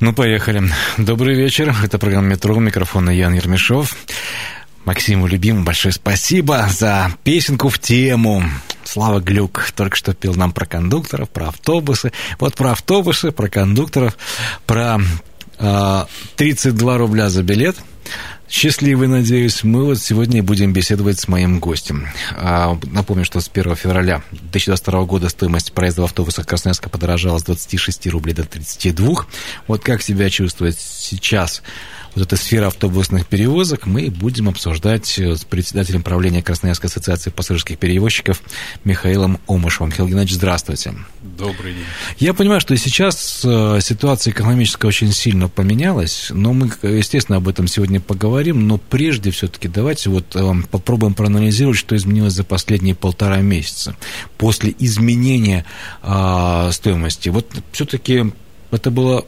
Ну, поехали. Добрый вечер. Это программа «Метро». У микрофона Ян Ермешов. Максиму любимому большое спасибо за песенку в тему. Слава Глюк только что пел нам про кондукторов, про автобусы. Вот про автобусы, про кондукторов, про э, 32 рубля за билет – Счастливый, надеюсь. Мы вот сегодня будем беседовать с моим гостем. А, напомню, что с 1 февраля 2022 года стоимость проезда в автобусах Красноярска подорожала с 26 рублей до 32. Вот как себя чувствует сейчас вот эта сфера автобусных перевозок мы будем обсуждать э, с председателем правления Красноярской ассоциации пассажирских перевозчиков Михаилом Омышевым. Михаил Геннадьевич, здравствуйте. Добрый день. Я понимаю, что сейчас э, ситуация экономическая очень сильно поменялась, но мы, естественно, об этом сегодня поговорим, но прежде все-таки давайте вот э, попробуем проанализировать, что изменилось за последние полтора месяца после изменения а, стоимости. Вот все-таки это было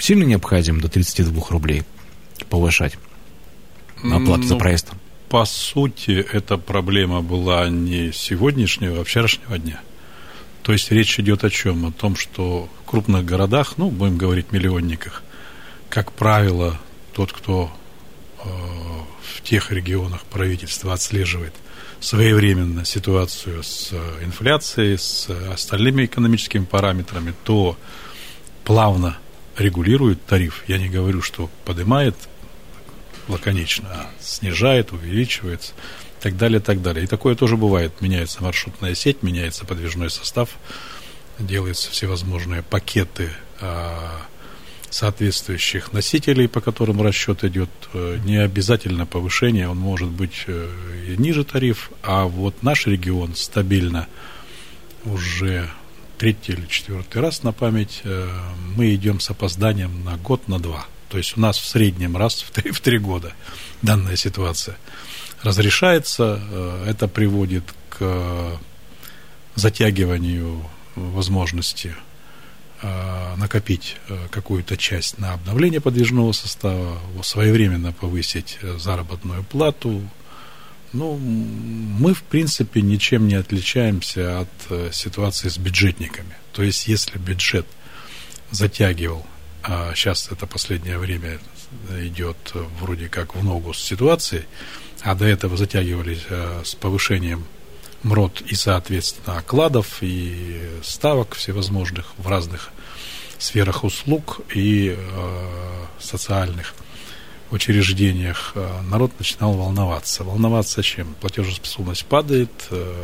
сильно необходимо до 32 рублей повышать оплату ну, за проезд? По сути, эта проблема была не сегодняшнего, а вчерашнего дня. То есть речь идет о чем? О том, что в крупных городах, ну, будем говорить миллионниках, как правило, тот, кто э, в тех регионах правительства отслеживает своевременно ситуацию с инфляцией, с остальными экономическими параметрами, то плавно регулирует тариф. Я не говорю, что поднимает лаконично, а снижает, увеличивается так далее, так далее. И такое тоже бывает. Меняется маршрутная сеть, меняется подвижной состав, делаются всевозможные пакеты а, соответствующих носителей, по которым расчет идет. Э, не обязательно повышение, он может быть э, и ниже тариф, а вот наш регион стабильно уже третий или четвертый раз на память, э, мы идем с опозданием на год, на два. То есть у нас в среднем раз в три, в три года данная ситуация разрешается. Э, это приводит к затягиванию возможности э, накопить какую-то часть на обновление подвижного состава, своевременно повысить заработную плату, ну, мы, в принципе, ничем не отличаемся от э, ситуации с бюджетниками. То есть, если бюджет затягивал, а сейчас это последнее время идет вроде как в ногу с ситуацией, а до этого затягивались э, с повышением МРОД и, соответственно, окладов и ставок всевозможных в разных сферах услуг и э, социальных – учреждениях э, народ начинал волноваться. Волноваться чем? Платежеспособность падает, э,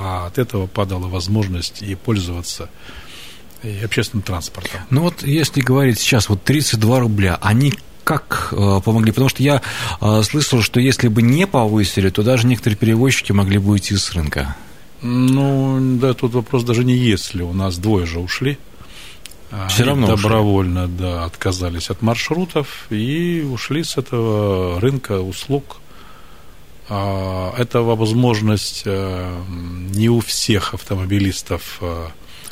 а от этого падала возможность и пользоваться и общественным транспортом. Ну вот если говорить сейчас, вот 32 рубля, они как э, помогли? Потому что я э, слышал, что если бы не повысили, то даже некоторые перевозчики могли бы уйти с рынка. Ну, да, тут вопрос даже не если. У нас двое же ушли. Все равно добровольно, ушли. да, отказались от маршрутов и ушли с этого рынка услуг. А, это возможность э, не у всех автомобилистов э,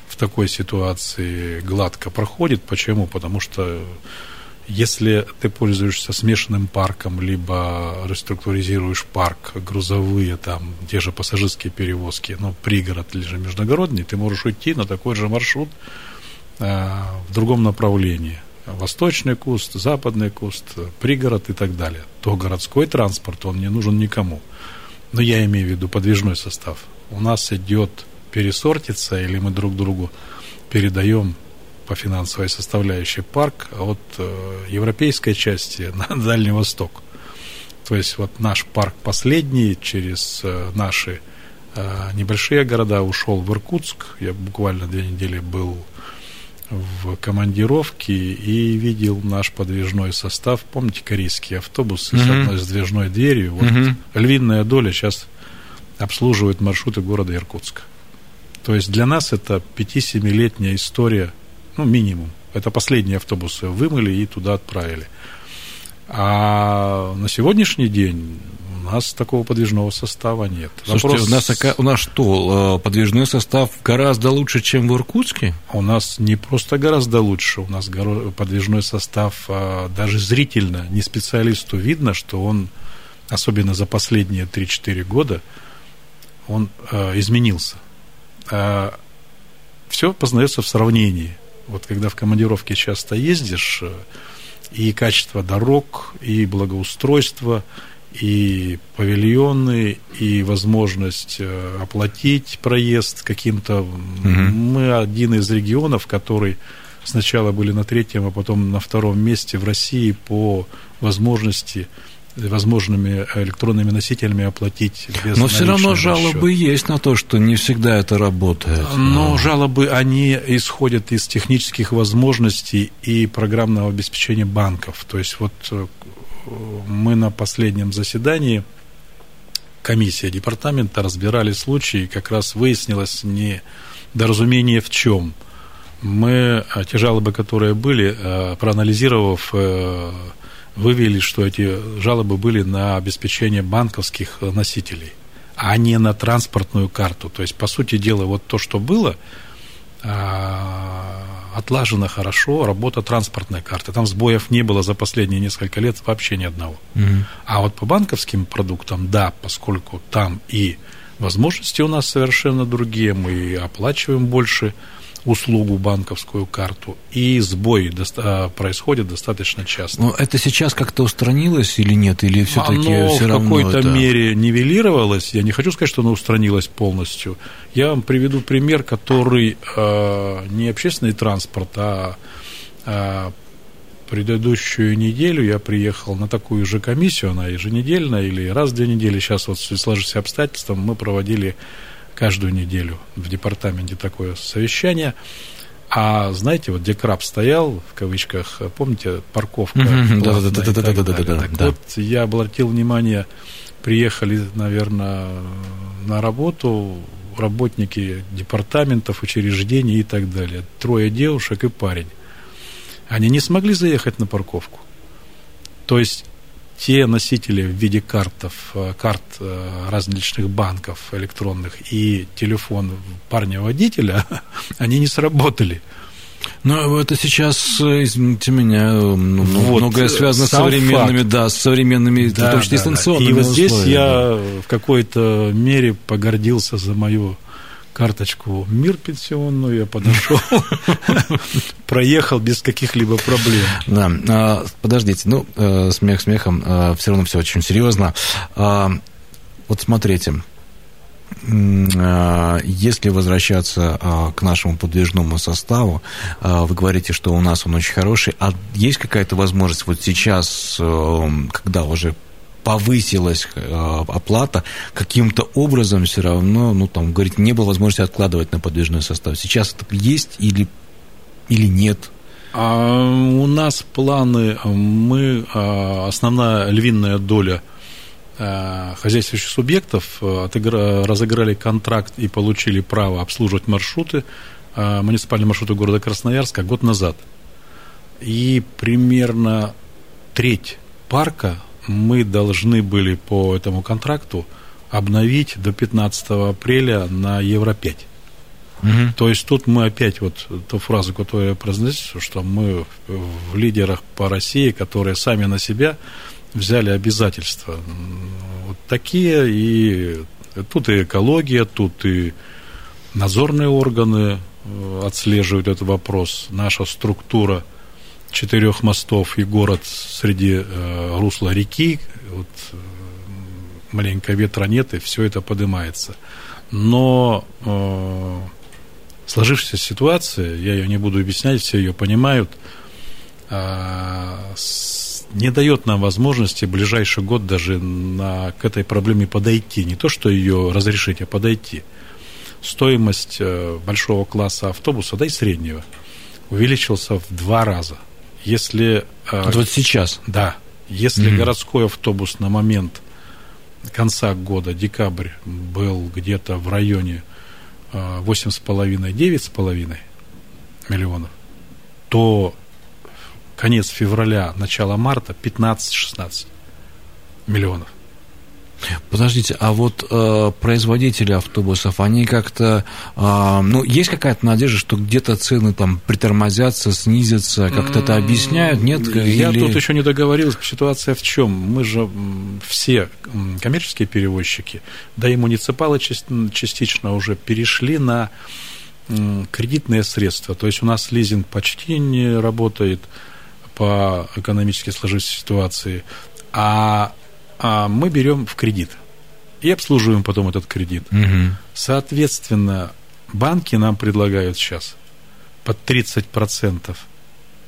в такой ситуации гладко проходит. Почему? Потому что если ты пользуешься смешанным парком, либо реструктуризируешь парк, грузовые, там, те же пассажирские перевозки, ну, пригород или же междугородний, ты можешь уйти на такой же маршрут, в другом направлении. Восточный куст, западный куст, пригород и так далее. То городской транспорт, он не нужен никому. Но я имею в виду подвижной состав. У нас идет пересортица, или мы друг другу передаем по финансовой составляющей парк от э, европейской части на Дальний Восток. То есть вот наш парк последний через э, наши э, небольшие города ушел в Иркутск. Я буквально две недели был в командировке и видел наш подвижной состав. Помните корейские автобусы mm-hmm. с одной сдвижной дверью? Вот mm-hmm. львиная доля сейчас обслуживает маршруты города Иркутска. То есть для нас это 5-7-летняя история, ну, минимум. Это последние автобусы вымыли и туда отправили. А на сегодняшний день нас такого подвижного состава нет. Слушайте, Вопрос... у, нас, у нас что, э, подвижной состав гораздо лучше, чем в Иркутске? У нас не просто гораздо лучше, у нас подвижной состав а, даже зрительно, не специалисту видно, что он, особенно за последние 3-4 года, он э, изменился. А, все познается в сравнении. Вот когда в командировке часто ездишь, э, и качество дорог, и благоустройство, и павильоны, и возможность э, оплатить проезд каким-то. Угу. Мы один из регионов, который сначала были на третьем, а потом на втором месте в России по возможности возможными электронными носителями оплатить без Но все равно жалобы счета. есть на то, что не всегда это работает. Но жалобы, они исходят из технических возможностей и программного обеспечения банков. То есть вот э, мы на последнем заседании комиссия департамента разбирали случаи, как раз выяснилось недоразумение в чем. Мы э, те жалобы, которые были, э, проанализировав вывели, что эти жалобы были на обеспечение банковских носителей, а не на транспортную карту. То есть, по сути дела, вот то, что было, а, отлажено хорошо работа транспортной карты. Там сбоев не было за последние несколько лет вообще ни одного. Mm-hmm. А вот по банковским продуктам, да, поскольку там и возможности у нас совершенно другие, мы оплачиваем больше, услугу банковскую карту, и сбой доста- происходит достаточно часто. Но это сейчас как-то устранилось или нет, или все-таки все в какой-то это... мере нивелировалось. Я не хочу сказать, что оно устранилось полностью. Я вам приведу пример, который э, не общественный транспорт, а э, предыдущую неделю я приехал на такую же комиссию, она еженедельная или раз в две недели. Сейчас вот в сложившихся обстоятельствах мы проводили каждую неделю в департаменте такое совещание. А знаете, вот где краб стоял, в кавычках, помните, парковка? Так вот, я обратил внимание, приехали, наверное, на работу работники департаментов, учреждений и так далее. Трое девушек и парень. Они не смогли заехать на парковку. То есть те носители в виде картов, э, карт э, различных банков электронных и телефон парня-водителя, они не сработали. Но это сейчас, извините меня, ну, вот, многое связано с современными, факт. да, с современными, да, в том числе да, дистанционными И вот здесь я в какой-то мере погордился за мою карточку МИР пенсионную, я подошел, проехал без каких-либо проблем. Да, а, подождите, ну, э, смех смехом, а, все равно все очень серьезно. А, вот смотрите, если возвращаться к нашему подвижному составу, вы говорите, что у нас он очень хороший, а есть какая-то возможность вот сейчас, э, когда уже повысилась э, оплата, каким-то образом все равно, ну, там, говорит, не было возможности откладывать на подвижной состав. Сейчас это есть или, или нет? А у нас планы, мы, а, основная львиная доля а, хозяйствующих субъектов отыгра, разыграли контракт и получили право обслуживать маршруты, а, муниципальные маршруты города Красноярска год назад. И примерно треть парка мы должны были по этому контракту обновить до 15 апреля на Евро-5. Угу. То есть тут мы опять вот ту фразу, которую я произнесу, что мы в лидерах по России, которые сами на себя взяли обязательства. Вот такие, и тут и экология, тут и надзорные органы э, отслеживают этот вопрос, наша структура – четырех мостов и город среди э, русла реки, вот, э, маленько ветра нет, и все это поднимается. Но э, сложившаяся ситуация, я ее не буду объяснять, все ее понимают, э, с, не дает нам возможности в ближайший год даже на, к этой проблеме подойти. Не то, что ее разрешить, а подойти. Стоимость э, большого класса автобуса, да и среднего, увеличился в два раза – если... Э, вот сейчас? Да. Если mm-hmm. городской автобус на момент конца года, декабрь, был где-то в районе 8,5-9,5 э, миллионов, то конец февраля, начало марта 15-16 миллионов. Подождите, а вот э, производители автобусов, они как-то, э, ну, есть какая-то надежда, что где-то цены там притормозятся, снизятся, как-то это объясняют, нет? Я Или... тут еще не договорился, ситуация в чем? Мы же все коммерческие перевозчики, да и муниципалы частично уже перешли на кредитные средства, то есть у нас лизинг почти не работает по экономически сложившейся ситуации, а а мы берем в кредит и обслуживаем потом этот кредит. Угу. Соответственно, банки нам предлагают сейчас под 30%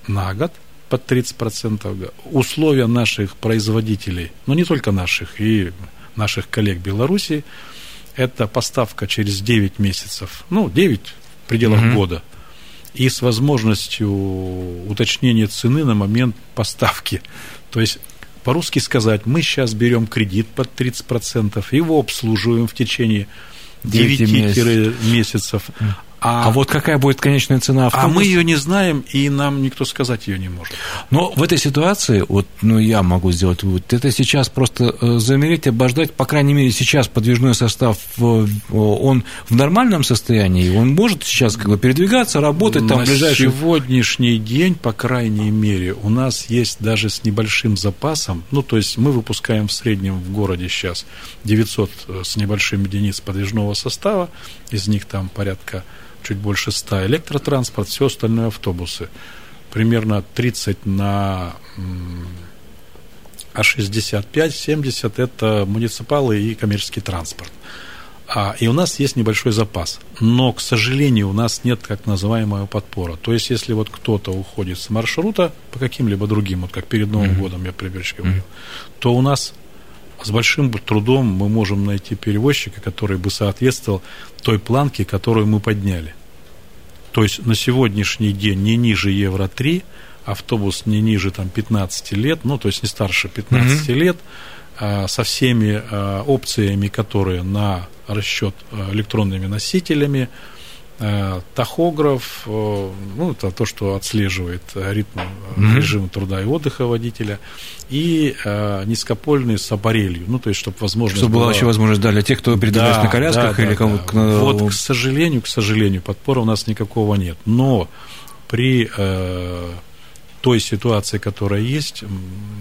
на год, под 30% условия наших производителей, ну не только наших, и наших коллег Беларуси, это поставка через 9 месяцев, ну 9 в пределах угу. года, и с возможностью уточнения цены на момент поставки. То есть по-русски сказать, мы сейчас берем кредит под 30%, его обслуживаем в течение 9 месяцев, а, а вот какая будет конечная цена автобуса? А мы ее не знаем, и нам никто сказать ее не может. Но в этой ситуации, вот, ну, я могу сделать вывод, это сейчас просто э, замереть, обождать, по крайней мере, сейчас подвижной состав, он в нормальном состоянии, он может сейчас как бы передвигаться, работать там На ближайшие... сегодняшний день, по крайней мере, у нас есть даже с небольшим запасом, ну, то есть мы выпускаем в среднем в городе сейчас 900 э, с небольшим единиц подвижного состава, из них там порядка чуть больше 100, электротранспорт, все остальное автобусы. Примерно 30 на а 65-70 это муниципалы и коммерческий транспорт. А, и у нас есть небольшой запас. Но, к сожалению, у нас нет так называемого подпора. То есть, если вот кто-то уходит с маршрута по каким-либо другим, вот как перед Новым mm-hmm. годом я прибежчик говорил, mm-hmm. то у нас с большим трудом мы можем найти перевозчика, который бы соответствовал той планке, которую мы подняли. То есть на сегодняшний день не ниже Евро-3, автобус не ниже там, 15 лет, ну, то есть не старше 15 mm-hmm. лет, а, со всеми а, опциями, которые на расчет а, электронными носителями, тахограф, э, ну, это то, что отслеживает ритм mm-hmm. режима труда и отдыха водителя, и э, низкопольный с аппарелью, ну, то есть, чтобы возможность Чтобы была, была еще возможность, да, для тех, кто передвигается да, на колясках да, или да, кому да. Вот, к сожалению, к сожалению, подпора у нас никакого нет, но при э, той ситуации, которая есть,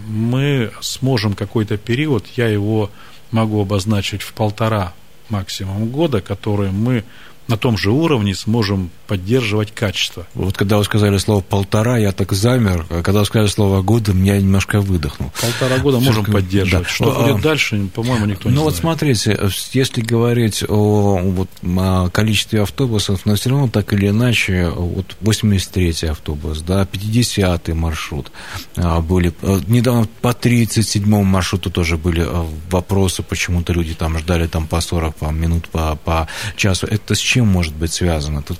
мы сможем какой-то период, я его могу обозначить в полтора максимум года, который мы на том же уровне сможем поддерживать качество. Вот когда вы сказали слово «полтора», я так замер, а когда вы сказали слово «года», меня немножко выдохнул. Полтора года Все можем поддерживать. Да. Что а, будет дальше, по-моему, никто не ну, знает. Ну вот смотрите, если говорить о, вот, о количестве автобусов, но все равно так или иначе, вот 83-й автобус, да, 50-й маршрут а, были, а, недавно по 37-му маршруту тоже были вопросы, почему-то люди там ждали там по 40 по минут, по, по часу. Это с чем может быть связано? Тут...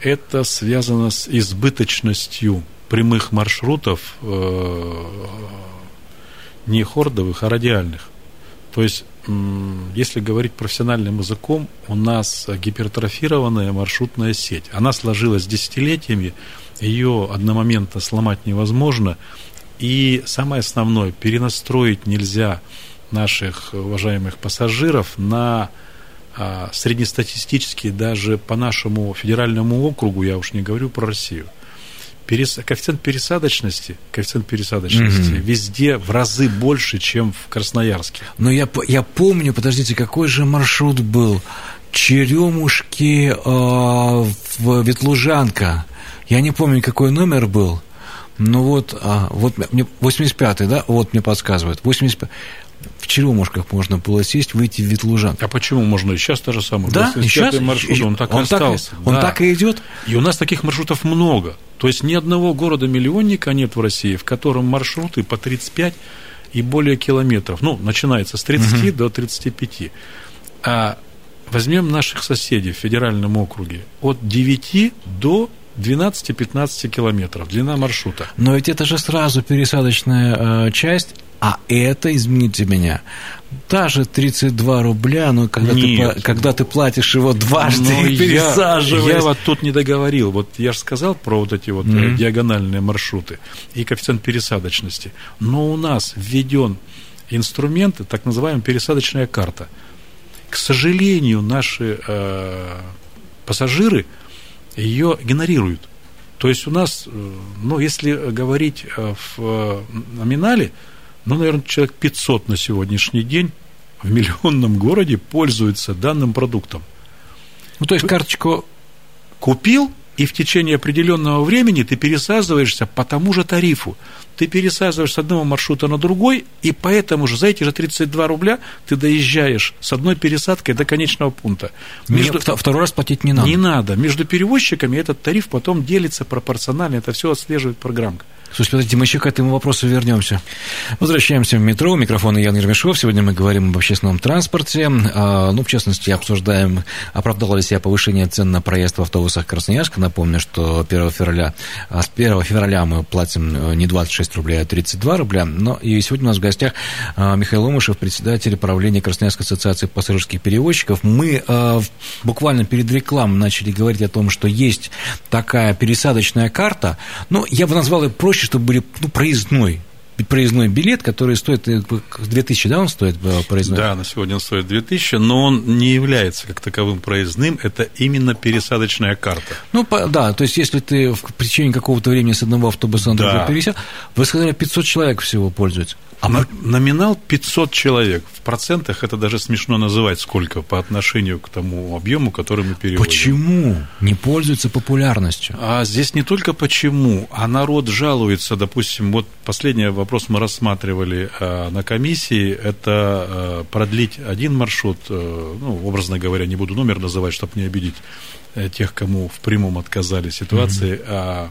Это связано с избыточностью прямых маршрутов э, не хордовых, а радиальных. То есть, если говорить профессиональным языком, у нас гипертрофированная маршрутная сеть. Она сложилась десятилетиями, ее одномоментно сломать невозможно. И самое основное, перенастроить нельзя наших уважаемых пассажиров на а, среднестатистически даже по нашему федеральному округу, я уж не говорю про Россию, перес, коэффициент пересадочности, коэффициент пересадочности mm-hmm. везде в разы больше, чем в Красноярске. Но я, я помню, подождите, какой же маршрут был? Черемушки э, в Ветлужанка. Я не помню, какой номер был. Ну вот, а, вот мне 85-й, да, вот мне подсказывают. 85 в Черемушках можно было сесть, выйти в Ветлужан. А почему можно? И сейчас то же самое. Да, и сейчас маршрут, он так он и остался. Так, он да. так и идет. И у нас таких маршрутов много. То есть ни одного города-миллионника нет в России, в котором маршруты по 35 и более километров. Ну, начинается с 30 угу. до 35. А возьмем наших соседей в федеральном округе от 9 до 12-15 километров длина маршрута. Но ведь это же сразу пересадочная э, часть, а это, извините меня, даже 32 рубля, но когда, Нет. ты, когда ты платишь его дважды, Но я, пересаживаясь... я вот тут не договорил. Вот я же сказал про вот эти вот э, диагональные маршруты и коэффициент пересадочности. Но у нас введен инструмент, так называемая пересадочная карта. К сожалению, наши э, пассажиры ее генерируют. То есть у нас, э, ну, если говорить э, в номинале, ну, наверное, человек 500 на сегодняшний день в миллионном городе пользуются данным продуктом. Ну, то есть карточку... Купил, и в течение определенного времени ты пересаживаешься по тому же тарифу. Ты пересаживаешь с одного маршрута на другой, и поэтому же за эти же 32 рубля ты доезжаешь с одной пересадкой до конечного пункта. Между... Второй раз платить не надо. Не надо. Между перевозчиками этот тариф потом делится пропорционально. Это все отслеживает программка. Слушайте, подождите, мы еще к этому вопросу вернемся. Возвращаемся в метро. У Ян Ермешов. Сегодня мы говорим об общественном транспорте. А, ну, в частности, обсуждаем, оправдало ли себя повышение цен на проезд в автобусах Красноярска. Напомню, что 1 февраля, а с 1 февраля мы платим не 26 рублей, а 32 рубля. Но и сегодня у нас в гостях а, Михаил Ломышев, председатель правления Красноярской ассоциации пассажирских перевозчиков. Мы буквально перед рекламой начали говорить о том, что есть такая пересадочная карта. Ну, я бы назвал ее проще, чтобы были ну, проездной проездной билет, который стоит 2000, да, он стоит проездной? Да, на сегодня он стоит 2000, но он не является как таковым проездным, это именно пересадочная карта. Ну, по, да, то есть, если ты в течение какого-то времени с одного автобуса на другой да. пересел, вы сказали, 500 человек всего пользуются. А на, номинал 500 человек. В процентах это даже смешно называть, сколько по отношению к тому объему, который мы переводим. Почему не пользуется популярностью? А здесь не только почему, а народ жалуется, допустим, вот вопрос мы рассматривали а, на комиссии, это а, продлить один маршрут, а, ну, образно говоря, не буду номер называть, чтобы не обидеть тех, кому в прямом отказали ситуации, mm-hmm.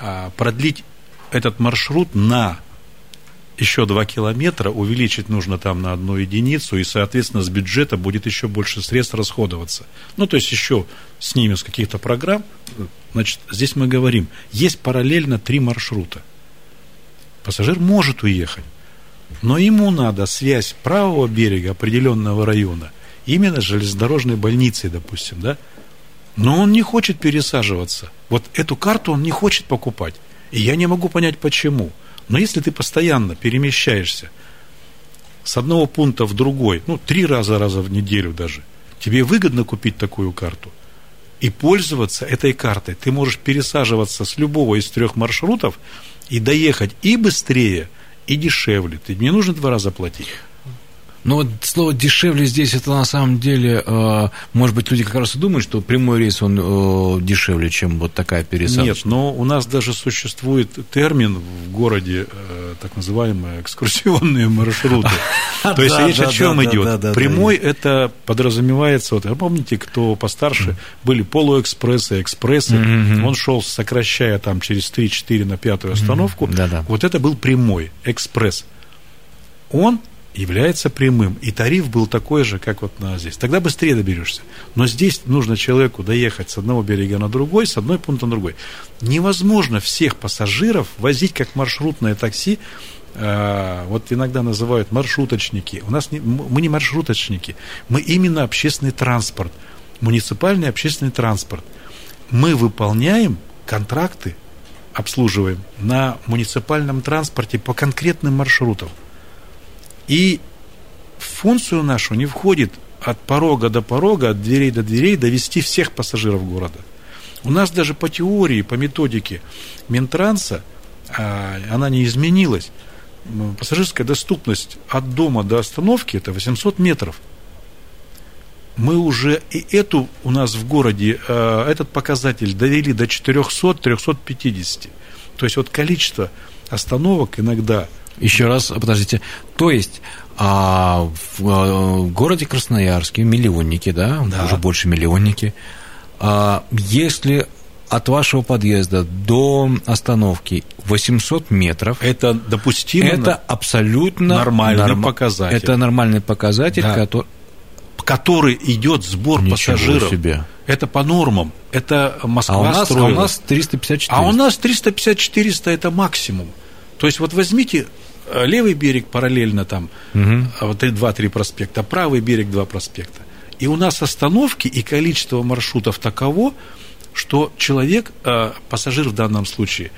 а, продлить этот маршрут на еще 2 километра, увеличить нужно там на одну единицу, и, соответственно, с бюджета будет еще больше средств расходоваться. Ну, то есть, еще снимем с каких-то программ. Значит, здесь мы говорим, есть параллельно три маршрута. Пассажир может уехать, но ему надо связь правого берега определенного района, именно с железнодорожной больницей, допустим, да, но он не хочет пересаживаться. Вот эту карту он не хочет покупать. И я не могу понять, почему. Но если ты постоянно перемещаешься с одного пункта в другой, ну, три раза, раза в неделю даже, тебе выгодно купить такую карту и пользоваться этой картой. Ты можешь пересаживаться с любого из трех маршрутов и доехать и быстрее, и дешевле. Ты не нужно два раза платить. Но вот слово дешевле здесь это на самом деле, э, может быть, люди как раз и думают, что прямой рейс он э, дешевле, чем вот такая пересадка. Нет, но у нас даже существует термин в городе, э, так называемые экскурсионные маршруты. То есть речь о чем идет? Прямой это подразумевается, вот помните, кто постарше, были полуэкспрессы, экспрессы, он шел, сокращая там через 3-4 на пятую остановку, вот это был прямой, экспресс. Он является прямым, и тариф был такой же, как вот на здесь. Тогда быстрее доберешься. Но здесь нужно человеку доехать с одного берега на другой, с одной пункта на другой. Невозможно всех пассажиров возить как маршрутное такси, вот иногда называют маршруточники. У нас не, мы не маршруточники, мы именно общественный транспорт, муниципальный общественный транспорт. Мы выполняем контракты, обслуживаем на муниципальном транспорте по конкретным маршрутам. И в функцию нашу не входит от порога до порога, от дверей до дверей довести всех пассажиров города. У нас даже по теории, по методике Минтранса, она не изменилась. Пассажирская доступность от дома до остановки – это 800 метров. Мы уже и эту у нас в городе, этот показатель довели до 400-350. То есть вот количество остановок иногда – еще раз, подождите. То есть а, в, а, в городе Красноярске миллионники, да, да. уже больше миллионники. А, если от вашего подъезда до остановки 800 метров. Это допустимо? Это абсолютно нормальный норм... показатель. Это нормальный показатель, да. который... который идет сбор Ничего пассажиров. себе. Это по нормам. Это Москва а у нас, строила. А у нас 350 А у нас 350-400 это максимум. То есть вот возьмите э, левый берег параллельно там, а вот 2-3 проспекта, правый берег 2 проспекта. И у нас остановки и количество маршрутов таково, что человек, э, пассажир в данном случае,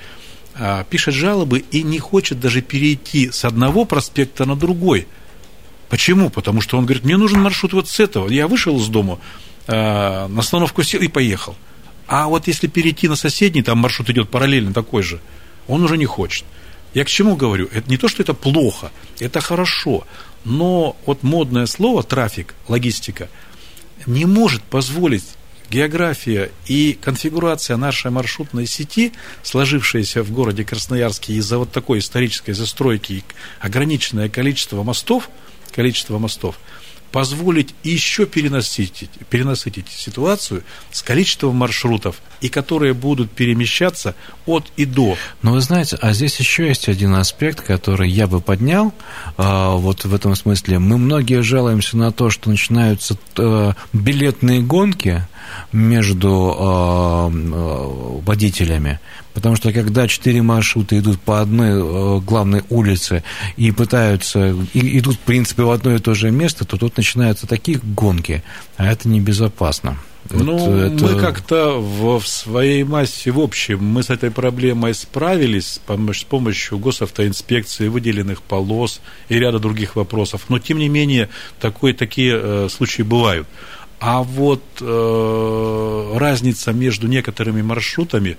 э, пишет жалобы и не хочет даже перейти с одного проспекта на другой. Почему? Потому что он говорит, мне нужен маршрут вот с этого. Я вышел из дома, на остановку сел и поехал. А вот если перейти на соседний, там маршрут идет параллельно такой же, он уже не хочет. Я к чему говорю? Это не то, что это плохо, это хорошо. Но вот модное слово трафик, логистика, не может позволить география и конфигурация нашей маршрутной сети, сложившаяся в городе Красноярске из-за вот такой исторической застройки и ограниченное количество мостов, количество мостов, позволить еще переносить, переносить ситуацию с количеством маршрутов, и которые будут перемещаться от и до. Но вы знаете, а здесь еще есть один аспект, который я бы поднял. А, вот в этом смысле мы многие жалуемся на то, что начинаются э, билетные гонки между э, э, водителями. Потому что когда четыре маршрута идут по одной э, главной улице и пытаются, и, идут, в принципе, в одно и то же место, то тут начинаются такие гонки, а это небезопасно. Ну, Вот это- мы как-то в, в своей массе, в общем, мы с этой проблемой справились с помощью, с помощью госавтоинспекции, выделенных полос и ряда других вопросов. Но, тем не менее, такой, такие э, случаи бывают. А вот э, разница между некоторыми маршрутами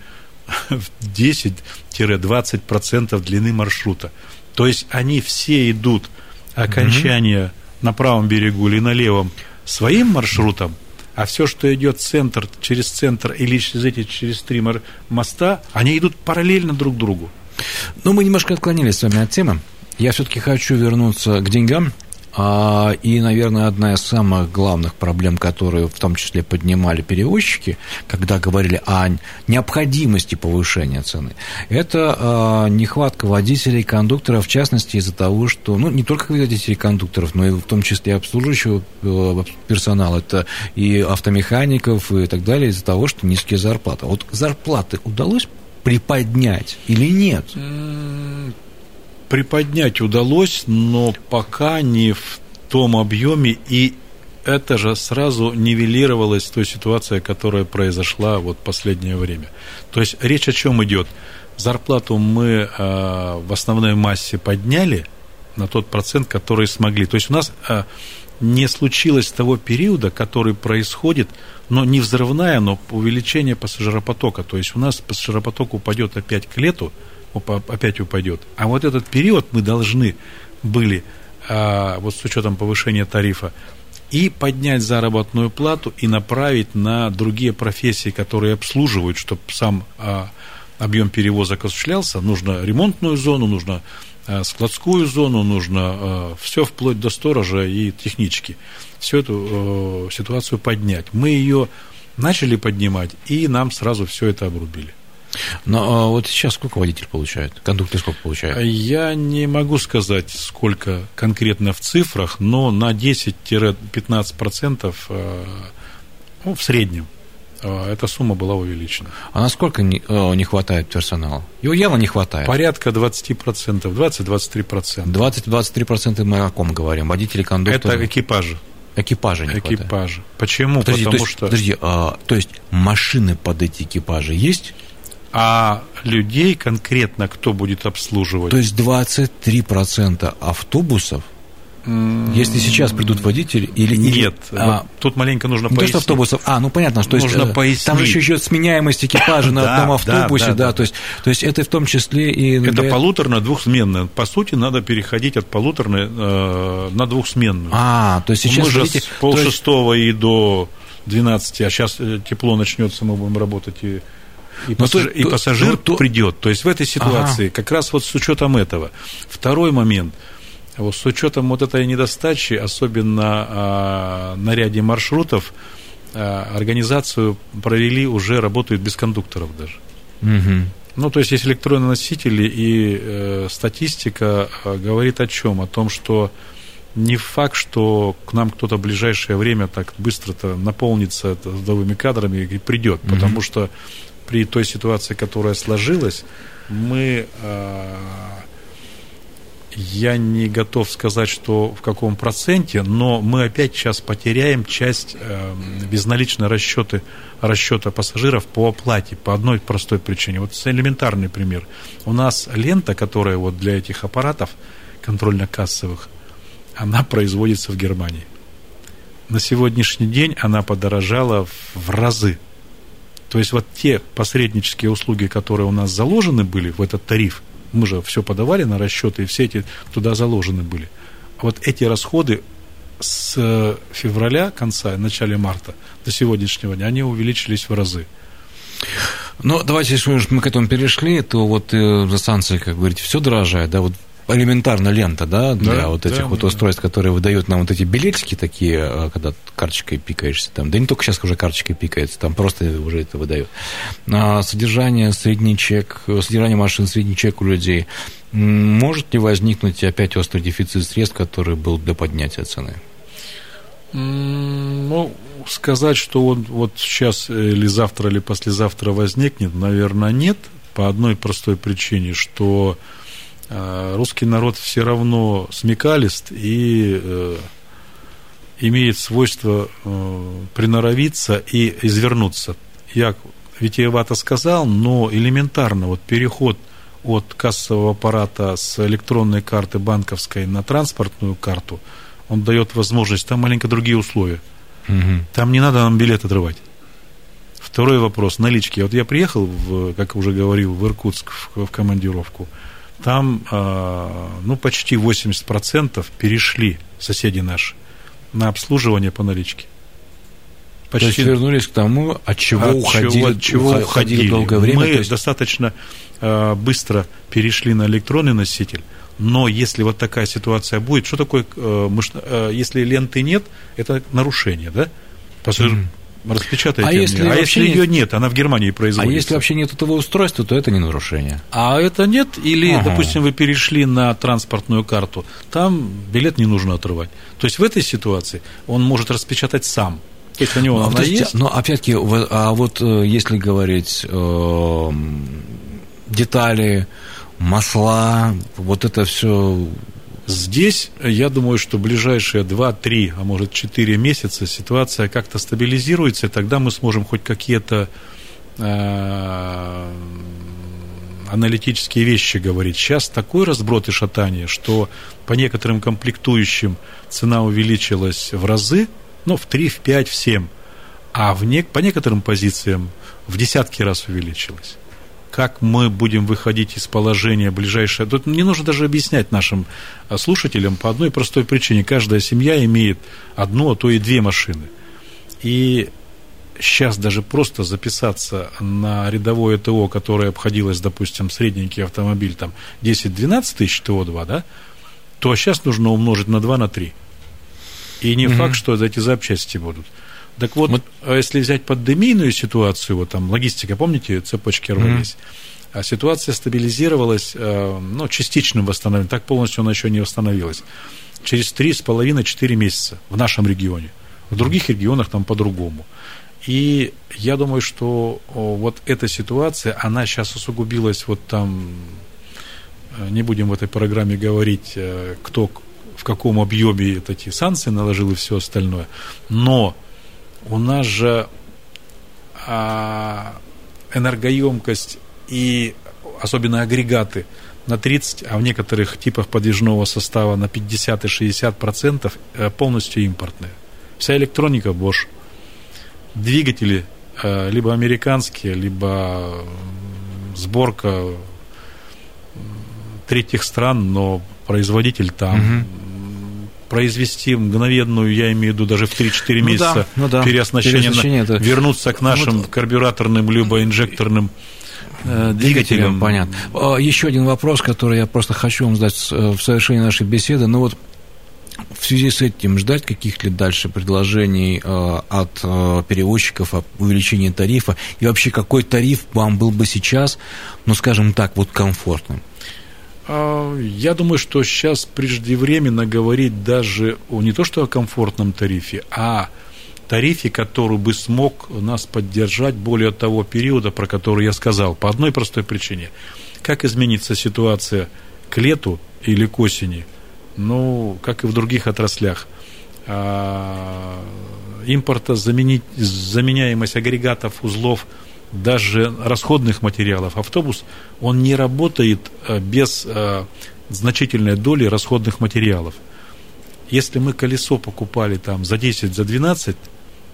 в 10-20% длины маршрута. То есть они все идут окончание на правом берегу или на левом своим маршрутом, а все, что идет центр, через центр или через эти через три моста, они идут параллельно друг другу. Ну, мы немножко отклонились с вами от темы. Я все-таки хочу вернуться к деньгам. А, И, наверное, одна из самых главных проблем, которые в том числе поднимали перевозчики, когда говорили о необходимости повышения цены, это а, нехватка водителей и кондукторов, в частности, из-за того, что, ну, не только водителей и кондукторов, но и в том числе обслуживающего э, персонала, это и автомехаников и так далее, из-за того, что низкие зарплаты. Вот зарплаты удалось приподнять или нет? Приподнять удалось, но пока не в том объеме, и это же сразу нивелировалось той ситуацией, которая произошла вот последнее время. То есть речь о чем идет? Зарплату мы э, в основной массе подняли на тот процент, который смогли. То есть у нас э, не случилось того периода, который происходит, но не взрывная, но увеличение пассажиропотока. То есть у нас пассажиропоток упадет опять к лету, опять упадет. А вот этот период мы должны были, а, вот с учетом повышения тарифа, и поднять заработную плату и направить на другие профессии, которые обслуживают, чтобы сам а, объем перевозок осуществлялся. Нужно ремонтную зону, нужно а, складскую зону, нужно все вплоть до сторожа и технички. Всю эту э, ситуацию поднять. Мы ее начали поднимать, и нам сразу все это обрубили. Но а, вот сейчас сколько водитель получает? Кондуктор сколько получает? Я не могу сказать, сколько конкретно в цифрах, но на 10-15% э, ну, в среднем э, эта сумма была увеличена. А насколько не, э, не хватает персонала? Его явно не хватает. Порядка 20%, 20-23%. 20-23% мы о ком говорим? Водители, кондукторы? Это экипажи. экипажа не хватает. экипажи. Почему? Подожди, Потому то есть, что... подожди, а, то есть машины под эти экипажи есть? А людей конкретно кто будет обслуживать? То есть 23% автобусов, если сейчас придут водители или... или- Нет, а, вот тут маленько нужно не то, пояснить. что автобусов, а, ну понятно, что Нужно есть, э, пояснить. там же еще идет сменяемость экипажа на одном автобусе, да, да, да. то есть, то есть это в том числе и Это полуторно двухсменная. По сути, надо переходить от полуторной э, на двухсменную. А, то есть сейчас мы же видите, с есть- полшестого и до 12, а сейчас тепло начнется, мы будем работать и и, Ну, пассажир, то- и пассажир то- придет. То есть в этой ситуации, как раз вот с учетом этого. Второй момент. Вот с учетом вот этой недостачи, особенно а, на ряде маршрутов, а, организацию провели, уже работают без кондукторов даже. Мгм. Ну, то есть есть электронные носители, и э, статистика э, говорит о чем? О том, что не факт, что к нам кто-то в ближайшее время так быстро-то наполнится трудовыми кадрами и придет, Мгм. потому что при той ситуации, которая сложилась, мы э, я не готов сказать, что в каком проценте, но мы опять сейчас потеряем часть э, безналичной расчеты, расчета пассажиров по оплате по одной простой причине. Вот элементарный пример. У нас лента, которая вот для этих аппаратов контрольно-кассовых, она производится в Германии. На сегодняшний день она подорожала в разы. То есть вот те посреднические услуги, которые у нас заложены были в этот тариф, мы же все подавали на расчеты, и все эти туда заложены были. Вот эти расходы с февраля, конца, начале марта до сегодняшнего дня, они увеличились в разы. Ну, давайте, если мы к этому перешли, то вот э, за станции, как говорите, все дорожает, да, вот элементарно лента, да, для да, вот этих да, вот да. устройств, которые выдают нам вот эти билетики такие, а, когда карточкой пикаешься там, да не только сейчас уже карточкой пикается, там просто уже это выдают. А содержание, средний чек, содержание машин, средний чек у людей. Может ли возникнуть опять острый дефицит средств, который был для поднятия цены? Ну, сказать, что он вот сейчас или завтра, или послезавтра возникнет, наверное, нет, по одной простой причине, что русский народ все равно смекалист и э, имеет свойство э, приноровиться и извернуться. Я витиевато сказал, но элементарно вот переход от кассового аппарата с электронной карты банковской на транспортную карту, он дает возможность, там маленько другие условия. Угу. Там не надо нам билет отрывать. Второй вопрос, налички. Вот я приехал, в, как уже говорил, в Иркутск в, в командировку – там а, ну, почти 80% перешли, соседи наши, на обслуживание по наличке. Почти. То есть вернулись к тому, от чего от уходили, чего, от чего уходили, уходили долгое время. Мы есть... достаточно э, быстро перешли на электронный носитель, но если вот такая ситуация будет, что такое, э, мыш... э, если ленты нет, это нарушение, да? Пассажир, mm распечатайте а мне. Если, а если нет... ее нет, она в Германии производится. А если вообще нет этого устройства, то это не нарушение. А это нет, или, ага. допустим, вы перешли на транспортную карту, там билет не нужно отрывать. То есть в этой ситуации он может распечатать сам. То есть у него а, она есть. есть. Но опять-таки, а вот э, если говорить э, детали, масла, вот это все Здесь, я думаю, что ближайшие 2-3, а может 4 месяца ситуация как-то стабилизируется, и тогда мы сможем хоть какие-то э, аналитические вещи говорить. Сейчас такой разброд и шатание, что по некоторым комплектующим цена увеличилась в разы, ну, в 3, в 5, в 7, а в не, по некоторым позициям в десятки раз увеличилась как мы будем выходить из положения ближайшее. Тут не нужно даже объяснять нашим а, слушателям по одной простой причине. Каждая семья имеет одну, а то и две машины. И сейчас даже просто записаться на рядовое ТО, которое обходилось, допустим, средненький автомобиль, там 10-12 тысяч ТО-2, да, то сейчас нужно умножить на 2, на 3. И не mm-hmm. факт, что эти запчасти будут. Так вот, вот, а если взять пандемийную ситуацию, вот там логистика, помните, цепочки рвались, mm-hmm. а ситуация стабилизировалась, э, ну, частичным восстановлением, так полностью она еще не восстановилась. Через три с половиной четыре месяца в нашем регионе. В других регионах там по-другому. И я думаю, что вот эта ситуация, она сейчас усугубилась вот там, э, не будем в этой программе говорить, э, кто в каком объеме эти санкции наложил и все остальное, но у нас же а, энергоемкость и особенно агрегаты на 30, а в некоторых типах подвижного состава на 50 и 60 процентов э, полностью импортные. Вся электроника Bosch. Двигатели э, либо американские, либо сборка третьих стран, но производитель там. Угу произвести мгновенную, я имею в виду даже в 3-4 месяца ну да, ну да. переоснащение, переоснащение это... вернуться к нашим вот... карбюраторным либо инжекторным э, двигателям. Понятно. А, Еще один вопрос, который я просто хочу вам задать э, в совершении нашей беседы. Ну вот в связи с этим ждать каких-либо дальше предложений э, от э, перевозчиков о увеличении тарифа? И вообще, какой тариф вам был бы сейчас, ну, скажем так, вот комфортным? А, я думаю, что сейчас преждевременно говорить даже о, не то что о комфортном тарифе, а тарифе, который бы смог нас поддержать более того периода, про который я сказал, по одной простой причине. Как изменится ситуация к лету, или к осени, ну, как и в других отраслях, а, импорта заменить, заменяемость агрегатов, узлов, даже расходных материалов. Автобус, он не работает а, без а, значительной доли расходных материалов. Если мы колесо покупали там за 10, за 12,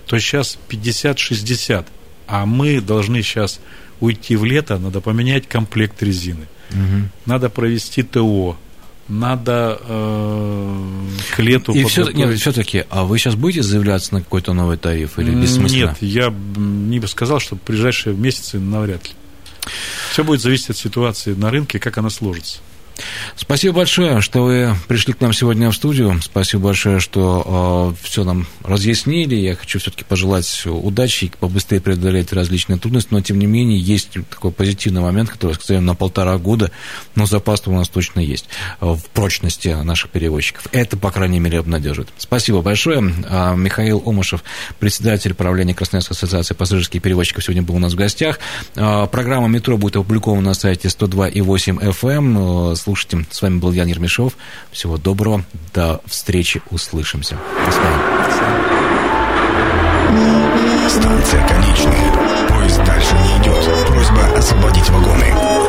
то сейчас 50-60, а мы должны сейчас уйти в лето, надо поменять комплект резины, угу. надо провести ТО, надо э, к лету И все, нет, все-таки, а вы сейчас будете заявляться на какой-то новый тариф или бессмысленно? Нет, я не бы сказал, что в ближайшие месяцы навряд ли. Все будет зависеть от ситуации на рынке, как она сложится. Спасибо большое, что вы пришли к нам сегодня в студию. Спасибо большое, что э, все нам разъяснили. Я хочу все-таки пожелать удачи и побыстрее преодолеть различные трудности. Но, тем не менее, есть такой позитивный момент, который, сказали, на полтора года, но запас у нас точно есть в прочности наших перевозчиков. Это, по крайней мере, обнадеживает. Спасибо большое. А, Михаил Омышев, председатель правления Красноярской ассоциации пассажирских перевозчиков, сегодня был у нас в гостях. А, программа «Метро» будет опубликована на сайте 102,8 FM слушателям. С вами был Ян Ермешов. Всего доброго. До встречи. Услышимся. До свидания. Станция конечная. Поезд дальше не идет. Просьба освободить вагоны.